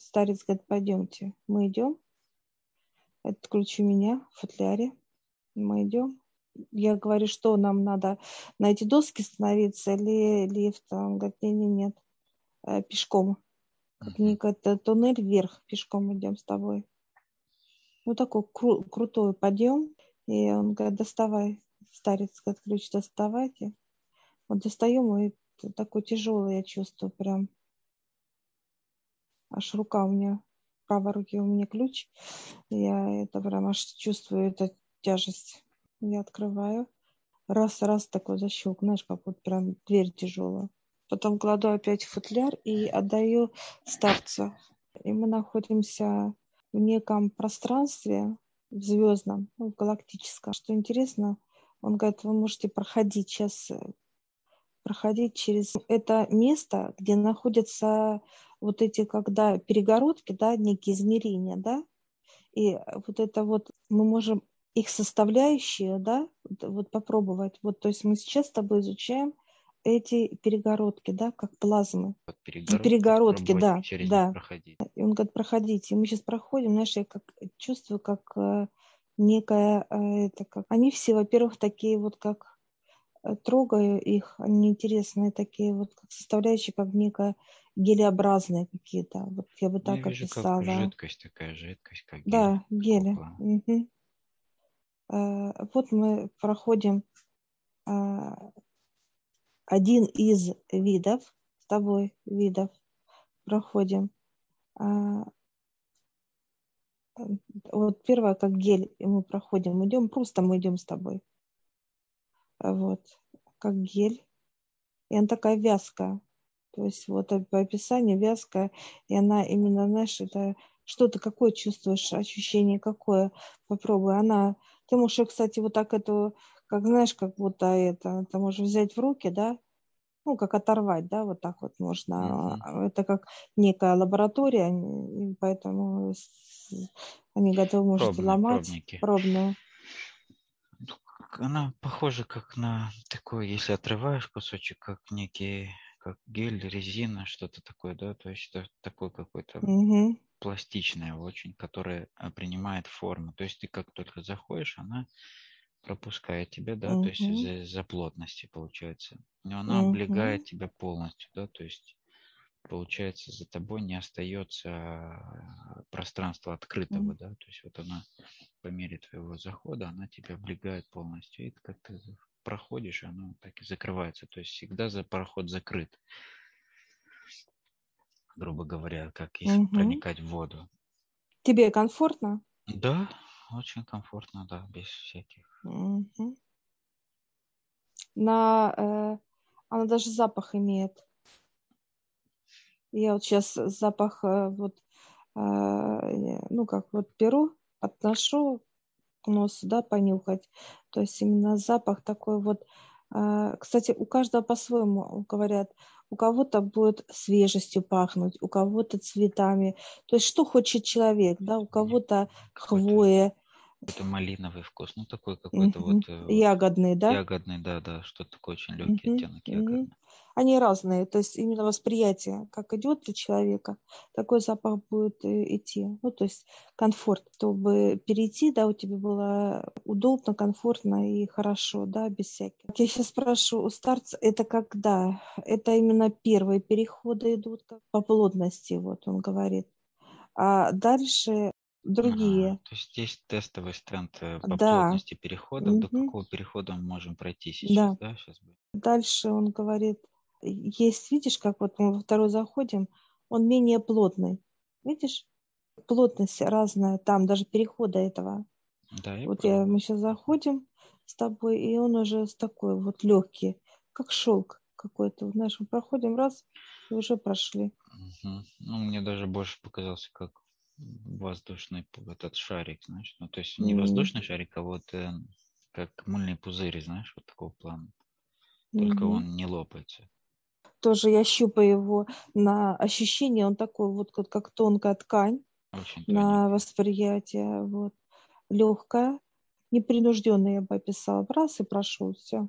старец говорит, пойдемте. Мы идем. Отключу меня в футляре. Мы идем. Я говорю, что нам надо на эти доски становиться или лифтом? Он говорит, нет, нет, нет, э, пешком. Как uh-huh. туннель вверх, пешком идем с тобой. Ну, такой кру- крутой подъем. И он говорит, доставай, старец, говорит, ключ доставайте. Вот достаем, и такой тяжелый я чувствую прям. Аж рука у меня, правой руки у меня ключ. Я это прям аж чувствую, эту тяжесть. Я открываю. Раз, раз такой защелк, знаешь, как вот прям дверь тяжелая. Потом кладу опять в футляр и отдаю старцу. И мы находимся в неком пространстве, в звездном, ну, галактическом. Что интересно, он говорит, вы можете проходить сейчас, проходить через это место, где находятся вот эти, когда перегородки, да, некие измерения, да, и вот это вот мы можем их составляющие, да, вот попробовать. Вот, то есть мы сейчас с тобой изучаем эти перегородки, да, как плазмы. Вот перегородки, перегородки да, да. Проходить. И он говорит, проходите. И мы сейчас проходим, знаешь, я как чувствую, как э, некая, э, это как, они все, во-первых, такие вот как трогаю их, они интересные такие вот как составляющие, как некая гелеобразные какие-то. Вот я бы так я вижу, описала. Как жидкость такая, жидкость, как гель. Да, гели. Угу. Вот мы проходим один из видов, с тобой видов проходим. А, вот первое, как гель, и мы проходим, идем, просто мы идем с тобой. Вот, как гель. И она такая вязкая. То есть вот по описанию вязкая, и она именно, знаешь, это что ты какое чувствуешь, ощущение какое, попробуй. Она, ты можешь, кстати, вот так эту как знаешь, как будто это, ты можешь взять в руки, да, ну, как оторвать, да, вот так вот можно. Mm-hmm. Это как некая лаборатория, поэтому они готовы, можете Пробные, ломать. Пробники. Пробную. Она похожа как на такой, если отрываешь кусочек, как некий, как гель, резина, что-то такое, да, то есть это такой какой-то mm-hmm. пластичное очень, которое принимает форму. То есть ты как только заходишь, она пропускает тебя, да, угу. то есть из-за, из плотности получается. Но она угу. облегает тебя полностью, да, то есть получается за тобой не остается а, пространства открытого, угу. да, то есть вот она по мере твоего захода, она тебя облегает полностью. И как ты проходишь, оно так и закрывается, то есть всегда за проход закрыт, грубо говоря, как если угу. проникать в воду. Тебе комфортно? Да, очень комфортно, да, без всяких. Угу. На, э, она даже запах имеет. Я вот сейчас запах э, вот, э, ну как вот беру, отношу к носу, да, понюхать. То есть именно запах такой вот. Э, кстати, у каждого по-своему говорят. У кого-то будет свежестью пахнуть, у кого-то цветами. То есть что хочет человек, да, у кого-то хвоя, какой-то малиновый вкус, ну такой какой-то угу. вот... Ягодный, да? Ягодный, да, да, что-то такое очень легкий угу. оттенок ягодный. Угу. Они разные, то есть именно восприятие, как идет у человека, такой запах будет идти. Ну, то есть комфорт, чтобы перейти, да, у тебя было удобно, комфортно и хорошо, да, без всяких. Я сейчас спрашиваю у старца, это когда? Это именно первые переходы идут по плотности, вот он говорит. А дальше другие. то есть есть тестовый стенд э, по да. плотности переходов. Угу. До какого перехода мы можем пройти сейчас, да? да? Сейчас. Дальше он говорит, есть, видишь, как вот мы во второй заходим, он менее плотный. Видишь? Плотность разная, там даже перехода этого. Да, я вот я, мы сейчас заходим с тобой, и он уже с такой вот легкий, как шелк какой-то. Знаешь, мы проходим раз, и уже прошли. Угу. Ну, мне даже больше показался как воздушный этот шарик, знаешь, ну то есть не воздушный шарик, а вот э, как мыльный пузырь, знаешь, вот такого плана. Только mm-hmm. он не лопается. Тоже я щупаю его на ощущение, он такой вот как, как тонкая ткань Очень на восприятие, вот легкая, непринужденная, я бы описала, раз и прошел, все.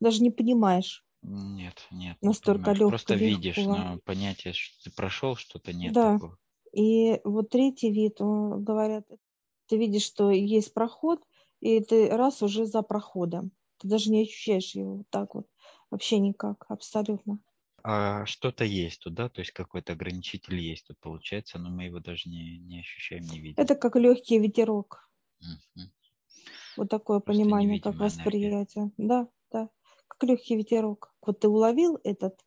Даже не понимаешь. Нет, нет. Настолько легко. Просто видишь, но понятие, что ты прошел что-то, нет да. такого. И вот третий вид, говорят, ты видишь, что есть проход, и ты раз уже за проходом. Ты даже не ощущаешь его вот так вот. Вообще никак, абсолютно. А что-то есть туда, то есть какой-то ограничитель есть тут получается, но мы его даже не, не ощущаем, не видим. Это как легкий ветерок. Угу. Вот такое Просто понимание, как восприятие. Энергия. Да, да. Как легкий ветерок. Вот ты уловил этот,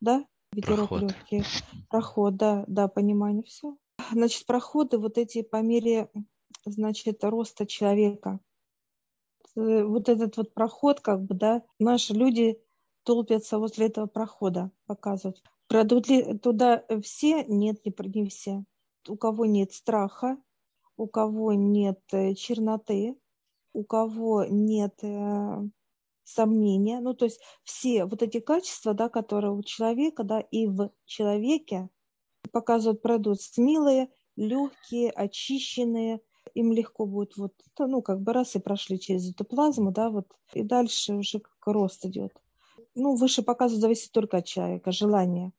да, ветерок проход. легкий. Проход, да, да, понимание, все. Значит, проходы вот эти по мере, значит, роста человека. Э, вот этот вот проход, как бы, да, наши люди толпятся возле этого прохода, показывают. Пройдут ли туда все? Нет, не, не все. У кого нет страха, у кого нет э, черноты, у кого нет э, сомнения. Ну, то есть все вот эти качества, да, которые у человека, да, и в человеке показывают, пройдут смелые, легкие, очищенные, им легко будет вот, ну, как бы раз и прошли через эту плазму, да, вот, и дальше уже как рост идет ну, выше показа зависит только от человека, желания.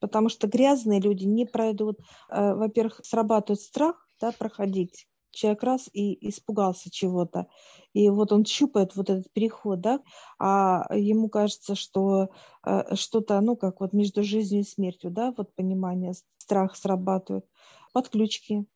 Потому что грязные люди не пройдут. Э, во-первых, срабатывает страх да, проходить. Человек раз и испугался чего-то. И вот он щупает вот этот переход, да, а ему кажется, что э, что-то, ну, как вот между жизнью и смертью, да, вот понимание, страх срабатывает. Подключки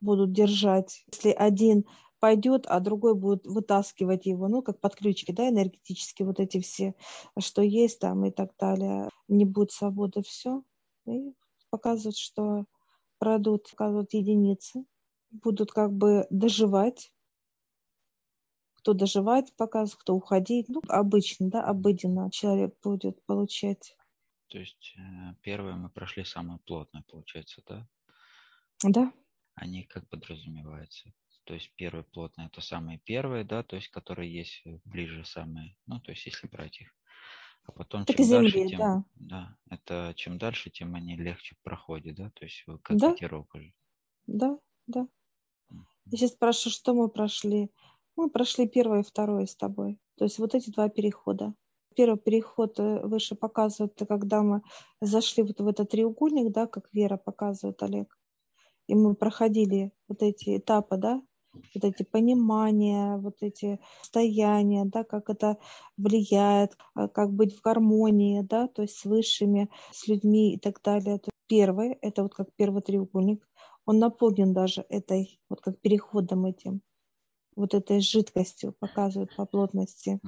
будут держать. Если один пойдет, а другой будет вытаскивать его, ну, как подключки, да, энергетические, вот эти все, что есть там и так далее. Не будет свободы, все. И показывают, что пройдут, показывают единицы, будут как бы доживать, кто доживать показывает, кто уходить. Ну, обычно, да, обыденно человек будет получать. То есть э, первое мы прошли самое плотное, получается, да? Да. Они как подразумеваются то есть первый плотный это самые первые, да, то есть которые есть э, ближе самые, ну, то есть если брать их. А потом так чем земли, дальше, тем, да. да, это чем дальше, тем они легче проходят, да, то есть как да? уже. Да, да. Я сейчас спрашиваю, что мы прошли. Мы прошли первое и второе с тобой. То есть вот эти два перехода. Первый переход э, выше показывает, когда мы зашли вот в этот треугольник, да, как Вера показывает, Олег. И мы проходили вот эти этапы, да, вот эти понимания, вот эти состояния, да, как это влияет, а, как быть в гармонии, да, то есть с высшими, с людьми и так далее. Первый, это вот как первый треугольник, он наполнен даже этой, вот как переходом этим, вот этой жидкостью, показывает по плотности.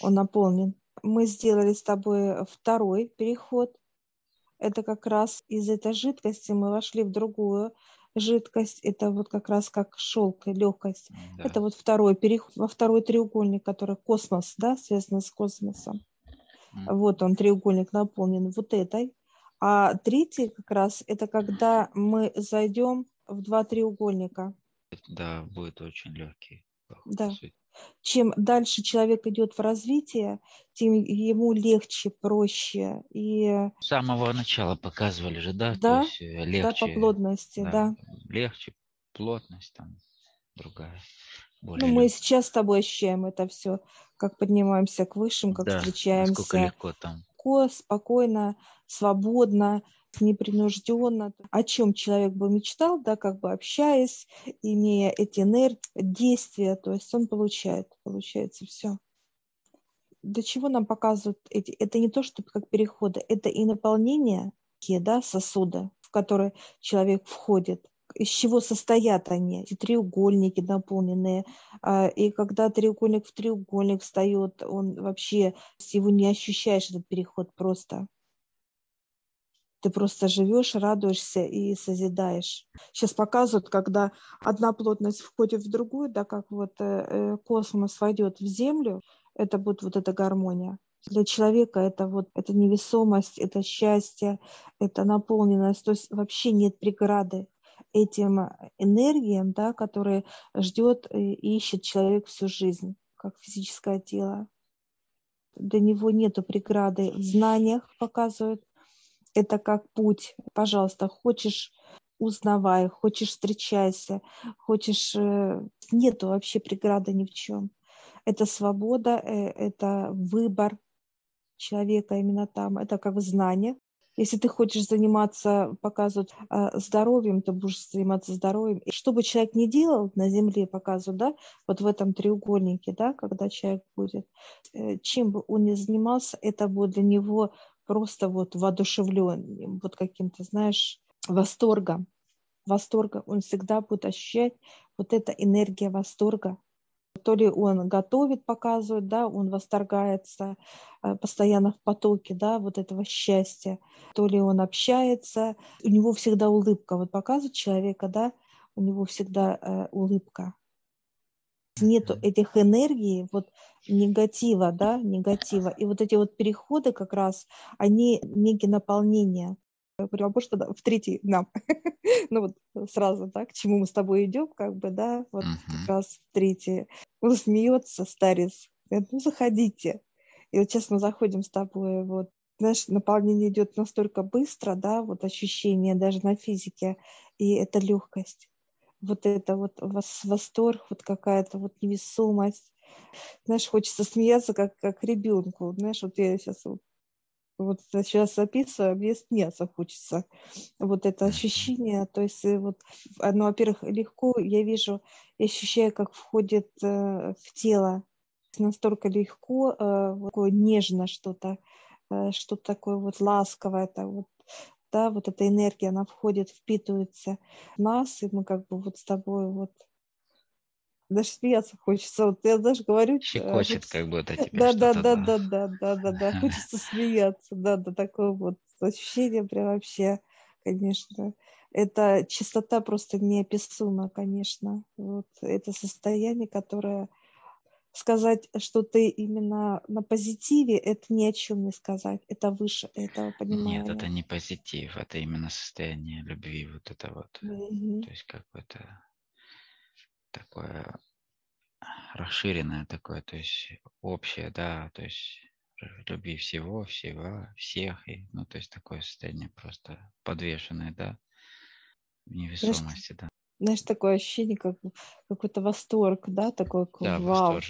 Он наполнен. Мы сделали с тобой второй переход. Это как раз из этой жидкости мы вошли в другую жидкость, это вот как раз как шелк, легкость. Да. Это вот второй переход, во второй треугольник, который космос, да, связан с космосом. Mm. Вот он, треугольник наполнен вот этой. А третий как раз это когда мы зайдем в два треугольника. Да, будет очень легкий. Да. Суть чем дальше человек идет в развитие, тем ему легче, проще. И... С самого начала показывали же, да? Да, легче, э, да по плотности, да. да. Легче, плотность там другая. ну, мы сейчас с тобой ощущаем это все, как поднимаемся к высшим, как да, встречаемся. Сколько легко там. Легко, спокойно, свободно непринужденно, о чем человек бы мечтал, да, как бы общаясь, имея эти энергии, действия, то есть он получает, получается все. До чего нам показывают эти? Это не то, что как переходы, это и наполнение да, сосуда, в который человек входит, из чего состоят они, эти треугольники наполненные. А, и когда треугольник в треугольник встает, он вообще, его не ощущаешь, этот переход просто. Ты просто живешь, радуешься и созидаешь. Сейчас показывают, когда одна плотность входит в другую, да, как вот э, э, космос войдет в Землю, это будет вот эта гармония. Для человека это вот это невесомость, это счастье, это наполненность. То есть вообще нет преграды этим энергиям, да, которые ждет и ищет человек всю жизнь, как физическое тело. Для него нету преграды в знаниях, показывают, это как путь. Пожалуйста, хочешь узнавай, хочешь встречайся, хочешь... Э, нету вообще преграды ни в чем. Это свобода, э, это выбор, человека именно там. Это как знание. Если ты хочешь заниматься, показывать э, здоровьем, ты будешь заниматься здоровьем. И что бы человек ни делал на Земле, показывают, да, вот в этом треугольнике, да, когда человек будет, э, чем бы он ни занимался, это будет для него просто вот воодушевлен, вот каким-то, знаешь, восторгом. Восторга. Он всегда будет ощущать вот эта энергия восторга, то ли он готовит, показывает, да, он восторгается э, постоянно в потоке, да, вот этого счастья, то ли он общается, у него всегда улыбка, вот показывает человека, да, у него всегда э, улыбка. Нету этих энергий, вот негатива, да, негатива. И вот эти вот переходы как раз, они некие наполнения говорю, а может тогда в третий нам. ну вот сразу, да, к чему мы с тобой идем, как бы, да, вот uh-huh. как раз в третий. Он смеется, старец, говорит, ну заходите. И вот сейчас мы заходим с тобой, вот, знаешь, наполнение идет настолько быстро, да, вот ощущение даже на физике, и это легкость. Вот это вот восторг, вот какая-то вот невесомость. Знаешь, хочется смеяться, как, как ребенку. Знаешь, вот я сейчас вот вот сейчас описываю, мне смеяться хочется. Вот это ощущение, то есть э, вот оно, во-первых, легко, я вижу, я ощущаю, как входит э, в тело, настолько легко, э, вот, такое нежно что-то, э, что-то такое вот ласковое, это вот да, вот эта энергия, она входит, впитывается в нас, и мы как бы вот с тобой вот даже смеяться хочется. Вот я даже говорю... Э, Щекочет, как будто тебе да, да, да, да, да, да, да, да, хочется смеяться, да, да, такое вот ощущение прям вообще, конечно. Это чистота просто неописуема, конечно. Вот это состояние, которое сказать, что ты именно на позитиве, это ни о чем не сказать. Это выше этого понимания. Нет, это не позитив, это именно состояние любви, вот это вот. Mm-hmm. То есть как бы это такое расширенное такое, то есть общее, да, то есть любви всего, всего, всех, и, ну, то есть такое состояние просто подвешенное, да, в невесомости, да. Знаешь, такое ощущение, как какой-то восторг, да, такой да, вау.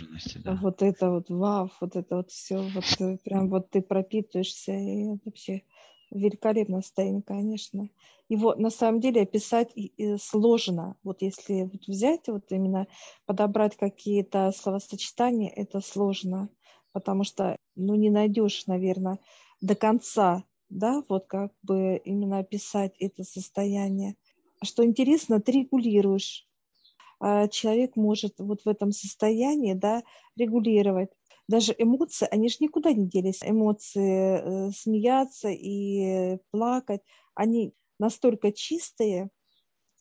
Да. Вот это вот вау, вот это вот все, вот э, прям вот ты пропитываешься, и вообще великолепное состояние, конечно. Его на самом деле описать сложно. Вот если вот взять, вот именно подобрать какие-то словосочетания, это сложно, потому что, ну, не найдешь, наверное, до конца, да, вот как бы именно описать это состояние. Что интересно, ты регулируешь. А человек может вот в этом состоянии, да, регулировать даже эмоции, они же никуда не делись. Эмоции э, смеяться и плакать, они настолько чистые,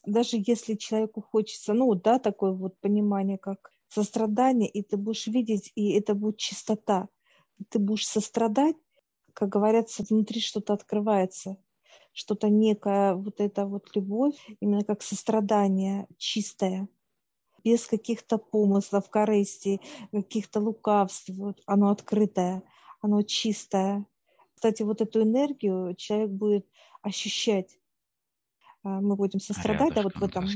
даже если человеку хочется, ну да, такое вот понимание, как сострадание, и ты будешь видеть, и это будет чистота. Ты будешь сострадать, как говорится, внутри что-то открывается, что-то некое, вот это вот любовь, именно как сострадание чистое без каких-то помыслов, корыстей, каких-то лукавств. Вот, оно открытое, оно чистое. Кстати, вот эту энергию человек будет ощущать. А, мы будем сострадать, да, вот в этом.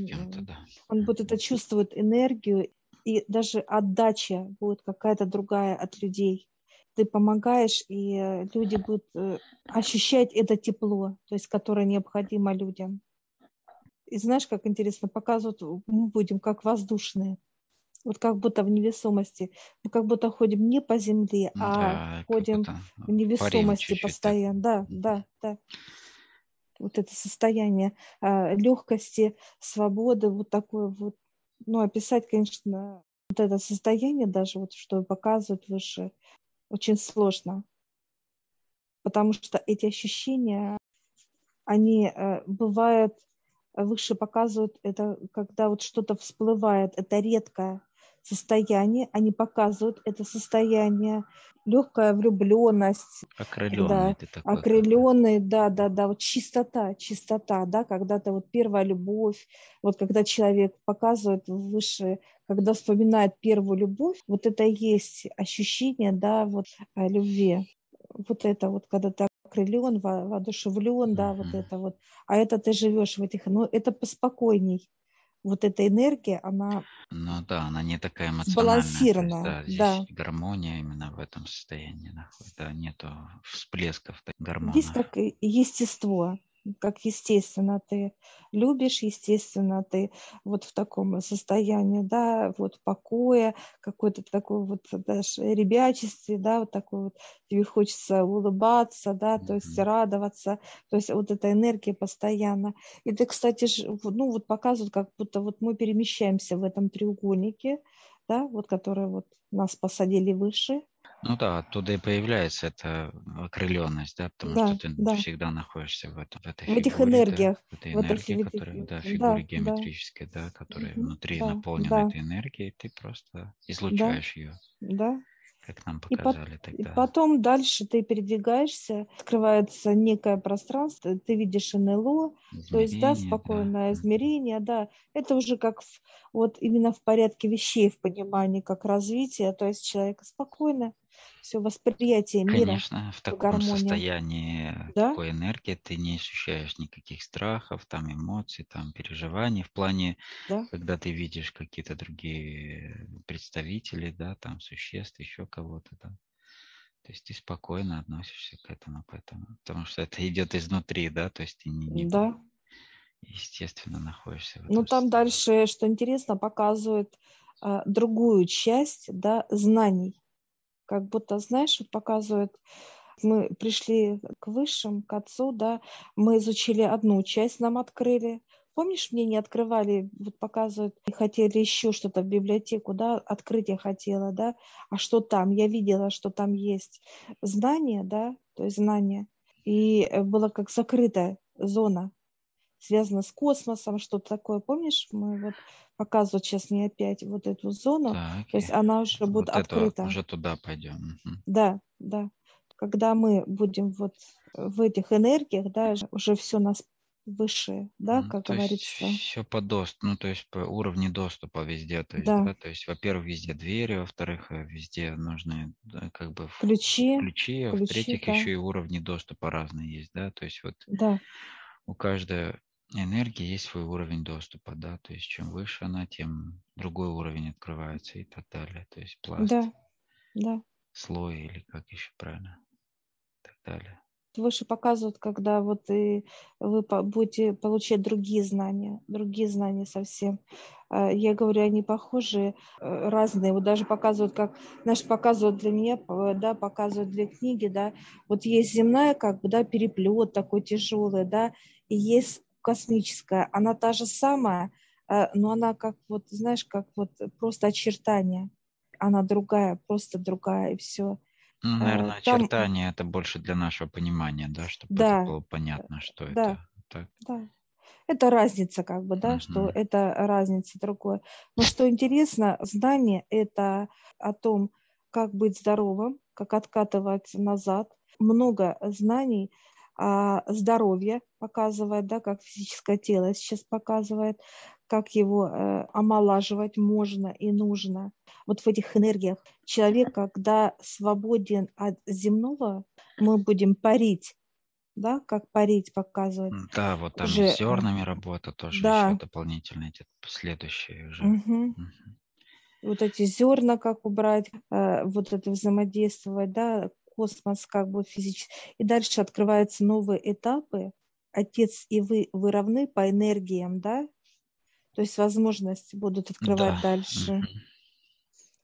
Да. Он будет это чувствовать энергию, и даже отдача будет какая-то другая от людей. Ты помогаешь, и люди будут э, ощущать это тепло, то есть которое необходимо людям. И знаешь, как интересно, показывают, мы будем как воздушные. Вот как будто в невесомости. Мы как будто ходим не по земле, а да, ходим в невесомости постоянно. Да, да, да. Вот это состояние а, легкости, свободы, вот такое вот. Ну, описать, конечно, вот это состояние даже, вот, что показывают выше, очень сложно. Потому что эти ощущения, они э, бывают выше показывают, это когда вот что-то всплывает, это редкое состояние, они показывают это состояние, легкая влюбленность. Окрыленный да, ты такой. Окрыленный, да, да, да, вот чистота, чистота, да, когда-то вот первая любовь, вот когда человек показывает выше, когда вспоминает первую любовь, вот это и есть ощущение, да, вот любви. Вот это вот, когда ты окрылен, воодушевлен, да, вот это вот. А это ты живешь в этих, ну, это поспокойней. вот эта энергия, она ну да, она не такая эмоциональная. Сбалансированная, есть, да, здесь да. гармония именно в этом состоянии находится. Да, нету всплесков гормонов. Здесь как естество как естественно ты любишь, естественно ты вот в таком состоянии, да, вот покоя, какой-то такой вот даже ребячестве, да, вот такой вот, тебе хочется улыбаться, да, то есть радоваться, то есть вот эта энергия постоянно. И ты, кстати, ну вот показывают, как будто вот мы перемещаемся в этом треугольнике, да, вот который вот нас посадили выше, ну да, оттуда и появляется эта окрыленность, да, потому да, что ты да. всегда находишься в, этом, в этой в фигуре, этих энергиях, да, в этой энергии, в которая, да, фигуре да, геометрической, да, которая угу, внутри да, наполнена да. этой энергией, ты просто излучаешь да, ее. Да, как нам показали и тогда. И потом дальше ты передвигаешься, открывается некое пространство, ты видишь НЛО, измерение, то есть, да, спокойное да. измерение, да, это уже как в, вот именно в порядке вещей, в понимании, как развитие, то есть человек спокойно, все восприятие мира. Конечно, в таком гармония. состоянии да? такой энергии ты не ощущаешь никаких страхов, там эмоций, там переживаний в плане, да? когда ты видишь какие-то другие представители, да, там существ, еще кого-то, да. То есть ты спокойно относишься к этому, поэтому, потому что это идет изнутри, да, то есть ты не, не да. естественно находишься. В ну там дальше, что интересно, показывают а, другую часть, да, знаний как будто, знаешь, вот показывают, мы пришли к высшим, к отцу, да, мы изучили одну часть, нам открыли. Помнишь, мне не открывали, вот показывают, хотели еще что-то в библиотеку, да, открыть я хотела, да, а что там? Я видела, что там есть знания, да, то есть знания, и э, была как закрытая зона, связано с космосом, что-то такое. Помнишь, мы вот показывают сейчас не опять вот эту зону, так, то есть она уже вот будет открыта. Уже туда пойдем. Да, да. Когда мы будем вот в этих энергиях, да, уже все нас выше, да, как то говорится. Есть все по доступу, ну, то есть по уровню доступа везде, то есть, да. да, то есть, во-первых, везде двери, во-вторых, э, везде нужны да, как бы ключи, ключи, а в-третьих, да. еще и уровни доступа разные есть, да, то есть вот да. у каждой энергии есть свой уровень доступа, да, то есть чем выше она, тем другой уровень открывается и так далее, то есть пласт, да, да. слой или как еще правильно, и так далее. Выше показывают, когда вот и вы будете получать другие знания, другие знания совсем. А, я говорю, они похожие, э, разные. Вот даже показывают, как, знаешь, показывают для меня, да, показывают для книги, да. Вот есть земная, как бы, да, переплет такой тяжелый, да, и есть космическая, она та же самая, э, но она как вот, знаешь, как вот просто очертания. Она другая, просто другая, и все. Ну, наверное, Там... очертания это больше для нашего понимания, да, чтобы да, было понятно, что да, это. Так. Да. Это разница, как бы, да, uh-huh. что это разница другое. Но что интересно, знание это о том, как быть здоровым, как откатывать назад. Много знаний здоровье показывает, да, как физическое тело сейчас показывает, как его э, омолаживать можно и нужно. Вот в этих энергиях человек, когда свободен от земного, мы будем парить, да, как парить показывает. Да, вот там уже, с зернами работа тоже да. еще дополнительно эти следующие уже. Угу. Угу. Вот эти зерна, как убрать, э, вот это взаимодействовать, да, космос как бы физически. И дальше открываются новые этапы. Отец и вы, вы равны по энергиям, да? То есть возможности будут открывать да. дальше.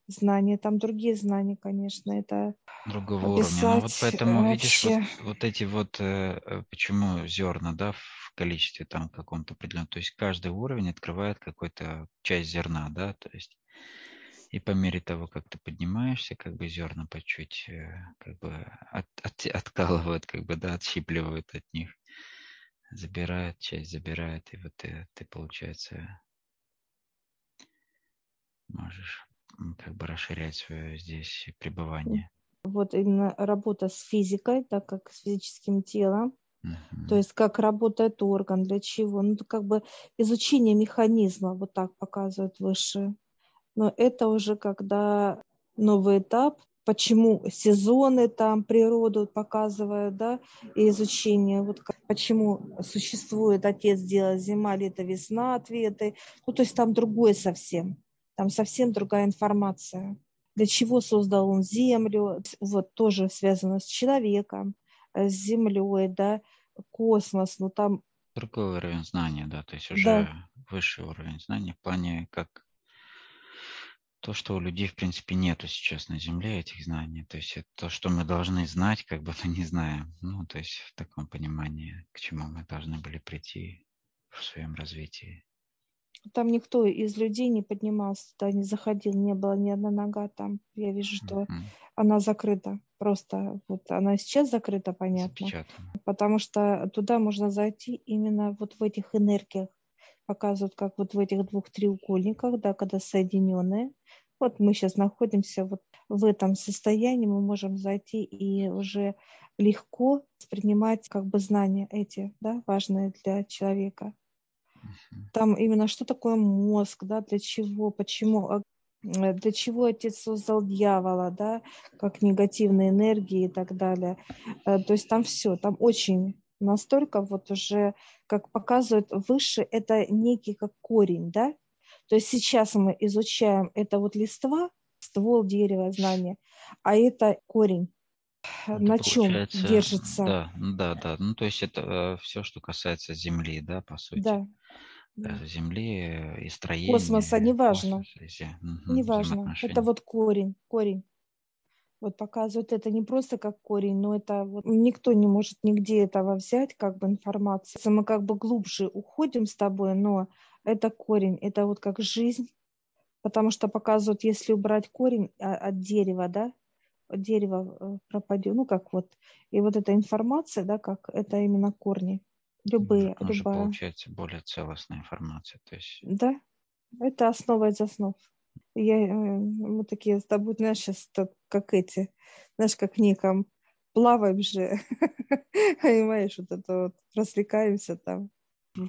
Знания, там другие знания, конечно, это другого уровня. Но вот поэтому вообще... видишь вот, вот эти вот э, э, почему зерна, да, в количестве там каком-то определенном. То есть каждый уровень открывает какую-то часть зерна, да, то есть и по мере того, как ты поднимаешься, как бы зерна по чуть э, как бы от, от, откалывают, как бы, да, отщипливают от них, забирают часть, забирают, и вот ты, ты получается, можешь как бы расширять свое здесь пребывание. Вот именно работа с физикой, так как с физическим телом, Uh-huh. То есть как работает орган, для чего. Ну, как бы изучение механизма вот так показывают выше. Но это уже когда новый этап, почему сезоны там, природу показывают, да, и изучение, вот как, почему существует отец, дело, зима, лето, весна, ответы. Ну, то есть там другое совсем, там совсем другая информация. Для чего создал он землю, вот тоже связано с человеком, э, с землей, да, космос, ну там... Другой уровень знания, да, то есть уже да. высший уровень знания в плане как то, что у людей, в принципе, нету сейчас на Земле этих знаний. То есть это то, что мы должны знать, как бы мы не знаем. Ну, то есть в таком понимании, к чему мы должны были прийти в своем развитии. Там никто из людей не поднимался, туда не заходил, не было ни одна нога там. Я вижу, что uh-huh. она закрыта. Просто вот она сейчас закрыта, понятно. Запечатана. Потому что туда можно зайти именно вот в этих энергиях. Показывают, как вот в этих двух треугольниках, да, когда соединенные. Вот мы сейчас находимся вот в этом состоянии, мы можем зайти и уже легко воспринимать как бы знания эти, да, важные для человека. Там именно что такое мозг, да, для чего, почему, а, э, для чего отец создал дьявола, да, как негативные энергии и так далее. Э, то есть там все, там очень настолько вот уже, как показывают выше, это некий как корень, да, то есть сейчас мы изучаем это вот листва, ствол дерева, знания, а это корень. Это на чем держится? Да, да, да. Ну, то есть это э, все, что касается Земли, да, по сути. Да. Э, земли и строения. Космоса, неважно. Космоса, угу, неважно. Это вот корень, корень. Вот показывают это не просто как корень, но это вот никто не может нигде этого взять, как бы информацию. Мы как бы глубже уходим с тобой, но это корень, это вот как жизнь, потому что показывают, если убрать корень а, от дерева, да, дерево э, пропадет, ну как вот, и вот эта информация, да, как это именно корни, любые, Это любая. получается более целостная информация, то есть. Да, это основа из основ. Я, э, мы такие с тобой, знаешь, сейчас как эти, знаешь, как в неком плаваем же, понимаешь, вот это вот, развлекаемся там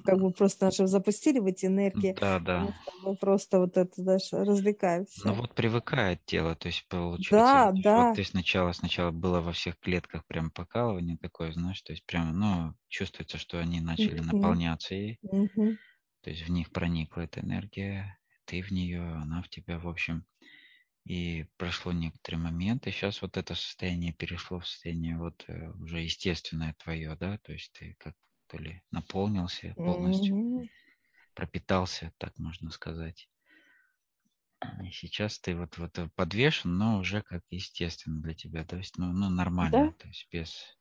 как бы просто наши запустили в эти энергии. Да, да. Мы просто вот это, знаешь, развлекаемся. Ну вот привыкает тело, то есть получается. Да, да. То есть сначала, сначала было во всех клетках прям покалывание такое, знаешь, то есть прямо, ну, чувствуется, что они начали mm-hmm. наполняться и mm-hmm. то есть в них проникла эта энергия, ты в нее, она в тебя, в общем. И прошло некоторый момент, и сейчас вот это состояние перешло в состояние вот э, уже естественное твое, да, то есть ты как что ли, наполнился полностью, mm-hmm. пропитался, так можно сказать. И сейчас ты вот, вот подвешен, но уже как естественно для тебя, то есть ну, ну нормально, да? то есть без...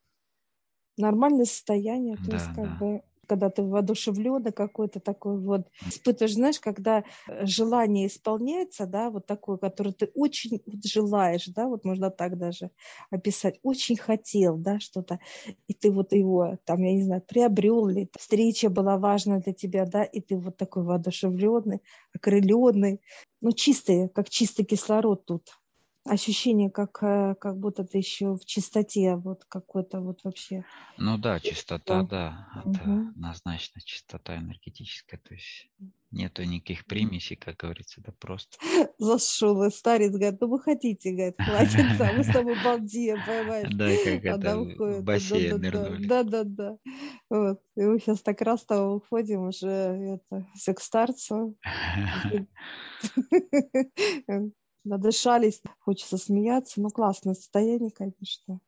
Нормальное состояние, то да, есть как да. бы когда ты воодушевленный какой-то такой вот, испытываешь, знаешь, когда желание исполняется, да, вот такое, которое ты очень вот желаешь, да, вот можно так даже описать, очень хотел, да, что-то, и ты вот его, там, я не знаю, приобрел ли, встреча была важна для тебя, да, и ты вот такой воодушевленный, окрыленный, ну, чистый, как чистый кислород тут, ощущение, как, э, как будто ты еще в чистоте, вот какой-то вот вообще. Ну да, чистота, да, это угу. однозначно чистота энергетическая, то есть нету никаких примесей, как говорится, да просто. Зашел и старец, говорит, ну вы хотите, говорит, хватит, да, мы с тобой балдеем, понимаешь? Да, как это, в бассейн нырнули. Да, да, да. Вот. И мы сейчас так раз того уходим уже это, все к старцу. надышались, хочется смеяться, ну классное состояние, конечно.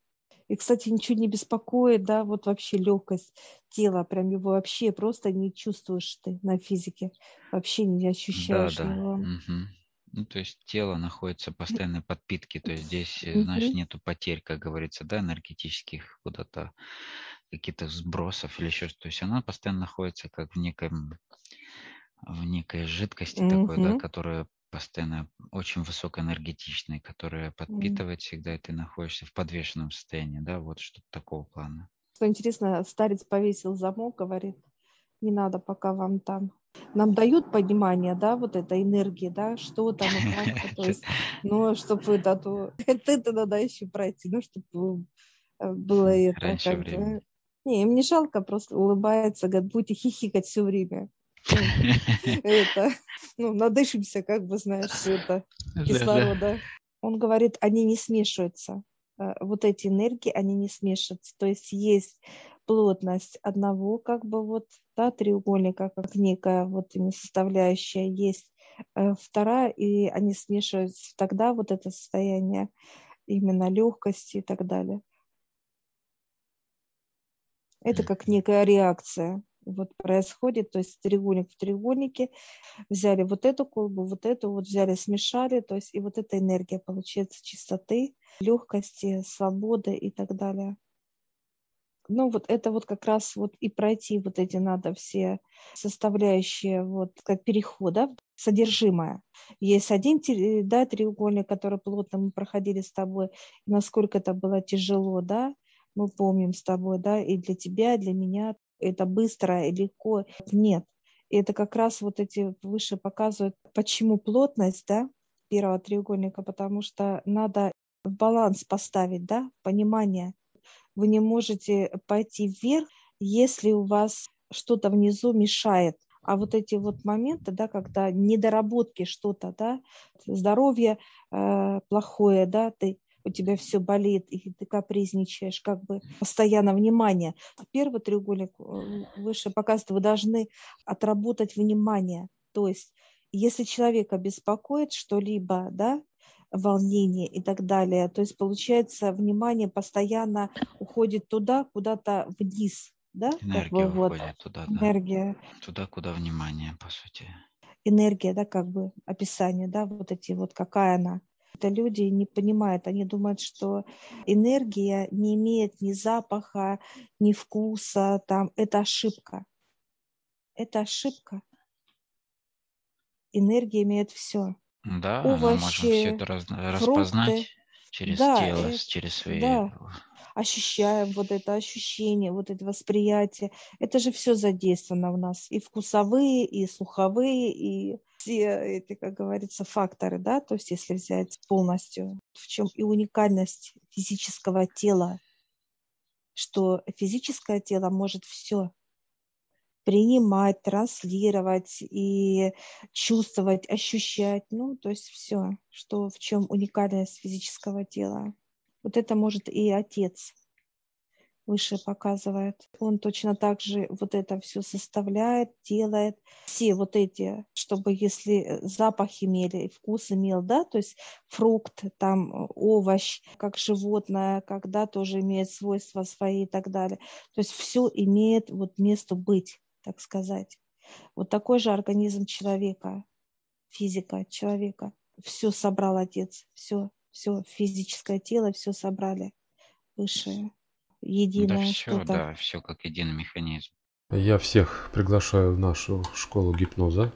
И, кстати, ничего не беспокоит, да, вот вообще легкость тела, прям его вообще просто не чувствуешь ты на физике, вообще не ощущаешь да, да. его. Угу. Ну, то есть тело находится в постоянной подпитке, то есть здесь, угу. нету потерь, как говорится, да, энергетических куда-то каких-то сбросов или еще что-то. То есть она постоянно находится как в неком в некой жидкости mm такой, да, которая постоянно очень высокоэнергетичный, которая подпитывает всегда, и ты находишься в подвешенном состоянии, да, вот что-то такого плана. Что интересно, старец повесил замок, говорит, не надо пока вам там. Нам дают понимание, да, вот этой энергии, да, что там и как, то есть, ну, чтобы это, то, это надо еще пройти, ну, чтобы э, было это. Раньше как Не, им не жалко, просто улыбается, говорит, будете хихикать все время это, ну, надышимся, как бы, знаешь, это, кислорода. Он говорит, они не смешиваются. Э, вот эти энергии, они не смешиваются. То есть есть плотность одного как бы вот да, треугольника, как некая вот составляющая, есть э, вторая, и они смешиваются тогда вот это состояние именно легкости и так далее. Это как некая реакция вот происходит, то есть треугольник в треугольнике, взяли вот эту колбу, вот эту, вот взяли, смешали, то есть и вот эта энергия получается чистоты, легкости, свободы и так далее. Ну, вот это вот как раз вот и пройти вот эти надо все составляющие вот как перехода, содержимое. Есть один да, треугольник, который плотно мы проходили с тобой, насколько это было тяжело, да, мы помним с тобой, да, и для тебя, и для меня это быстро и легко. Нет. И это как раз вот эти выше показывают, почему плотность, да, первого треугольника, потому что надо баланс поставить, да, понимание. Вы не можете пойти вверх, если у вас что-то внизу мешает. А вот эти вот моменты, да, когда недоработки что-то, да, здоровье э, плохое, да, ты у тебя все болит, и ты капризничаешь, как бы постоянно внимание. Первый треугольник э, выше показывает, вы должны отработать внимание. То есть, если человека беспокоит что-либо, да, волнение и так далее, то есть, получается, внимание постоянно уходит туда, куда-то вниз, да? Энергия как бы, вот, туда, энергия. Да. Туда, куда внимание, по сути. Энергия, да, как бы описание, да, вот эти вот, какая она это люди не понимают, они думают, что энергия не имеет ни запаха, ни вкуса, там, это ошибка. Это ошибка. Энергия имеет все. Да, Овощи, мы можем все это раз, распознать через да, тело, это, через свои да ощущаем вот это ощущение, вот это восприятие. Это же все задействовано у нас. И вкусовые, и слуховые, и все эти, как говорится, факторы, да, то есть если взять полностью, в чем и уникальность физического тела, что физическое тело может все принимать, транслировать и чувствовать, ощущать, ну, то есть все, что в чем уникальность физического тела. Вот это может и отец выше показывает. Он точно так же вот это все составляет, делает. Все вот эти, чтобы если запах имели, вкус имел, да, то есть фрукт, там овощ, как животное, когда тоже имеет свойства свои и так далее. То есть все имеет вот место быть, так сказать. Вот такой же организм человека, физика человека. Все собрал отец, все все физическое тело, все собрали высшее, единое. Да, все, да, все как единый механизм. Я всех приглашаю в нашу школу гипноза.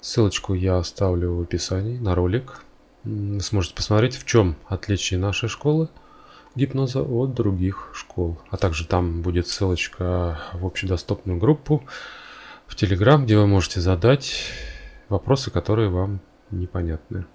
Ссылочку я оставлю в описании на ролик. Вы сможете посмотреть, в чем отличие нашей школы гипноза от других школ. А также там будет ссылочка в общедоступную группу в Телеграм, где вы можете задать вопросы, которые вам непонятны.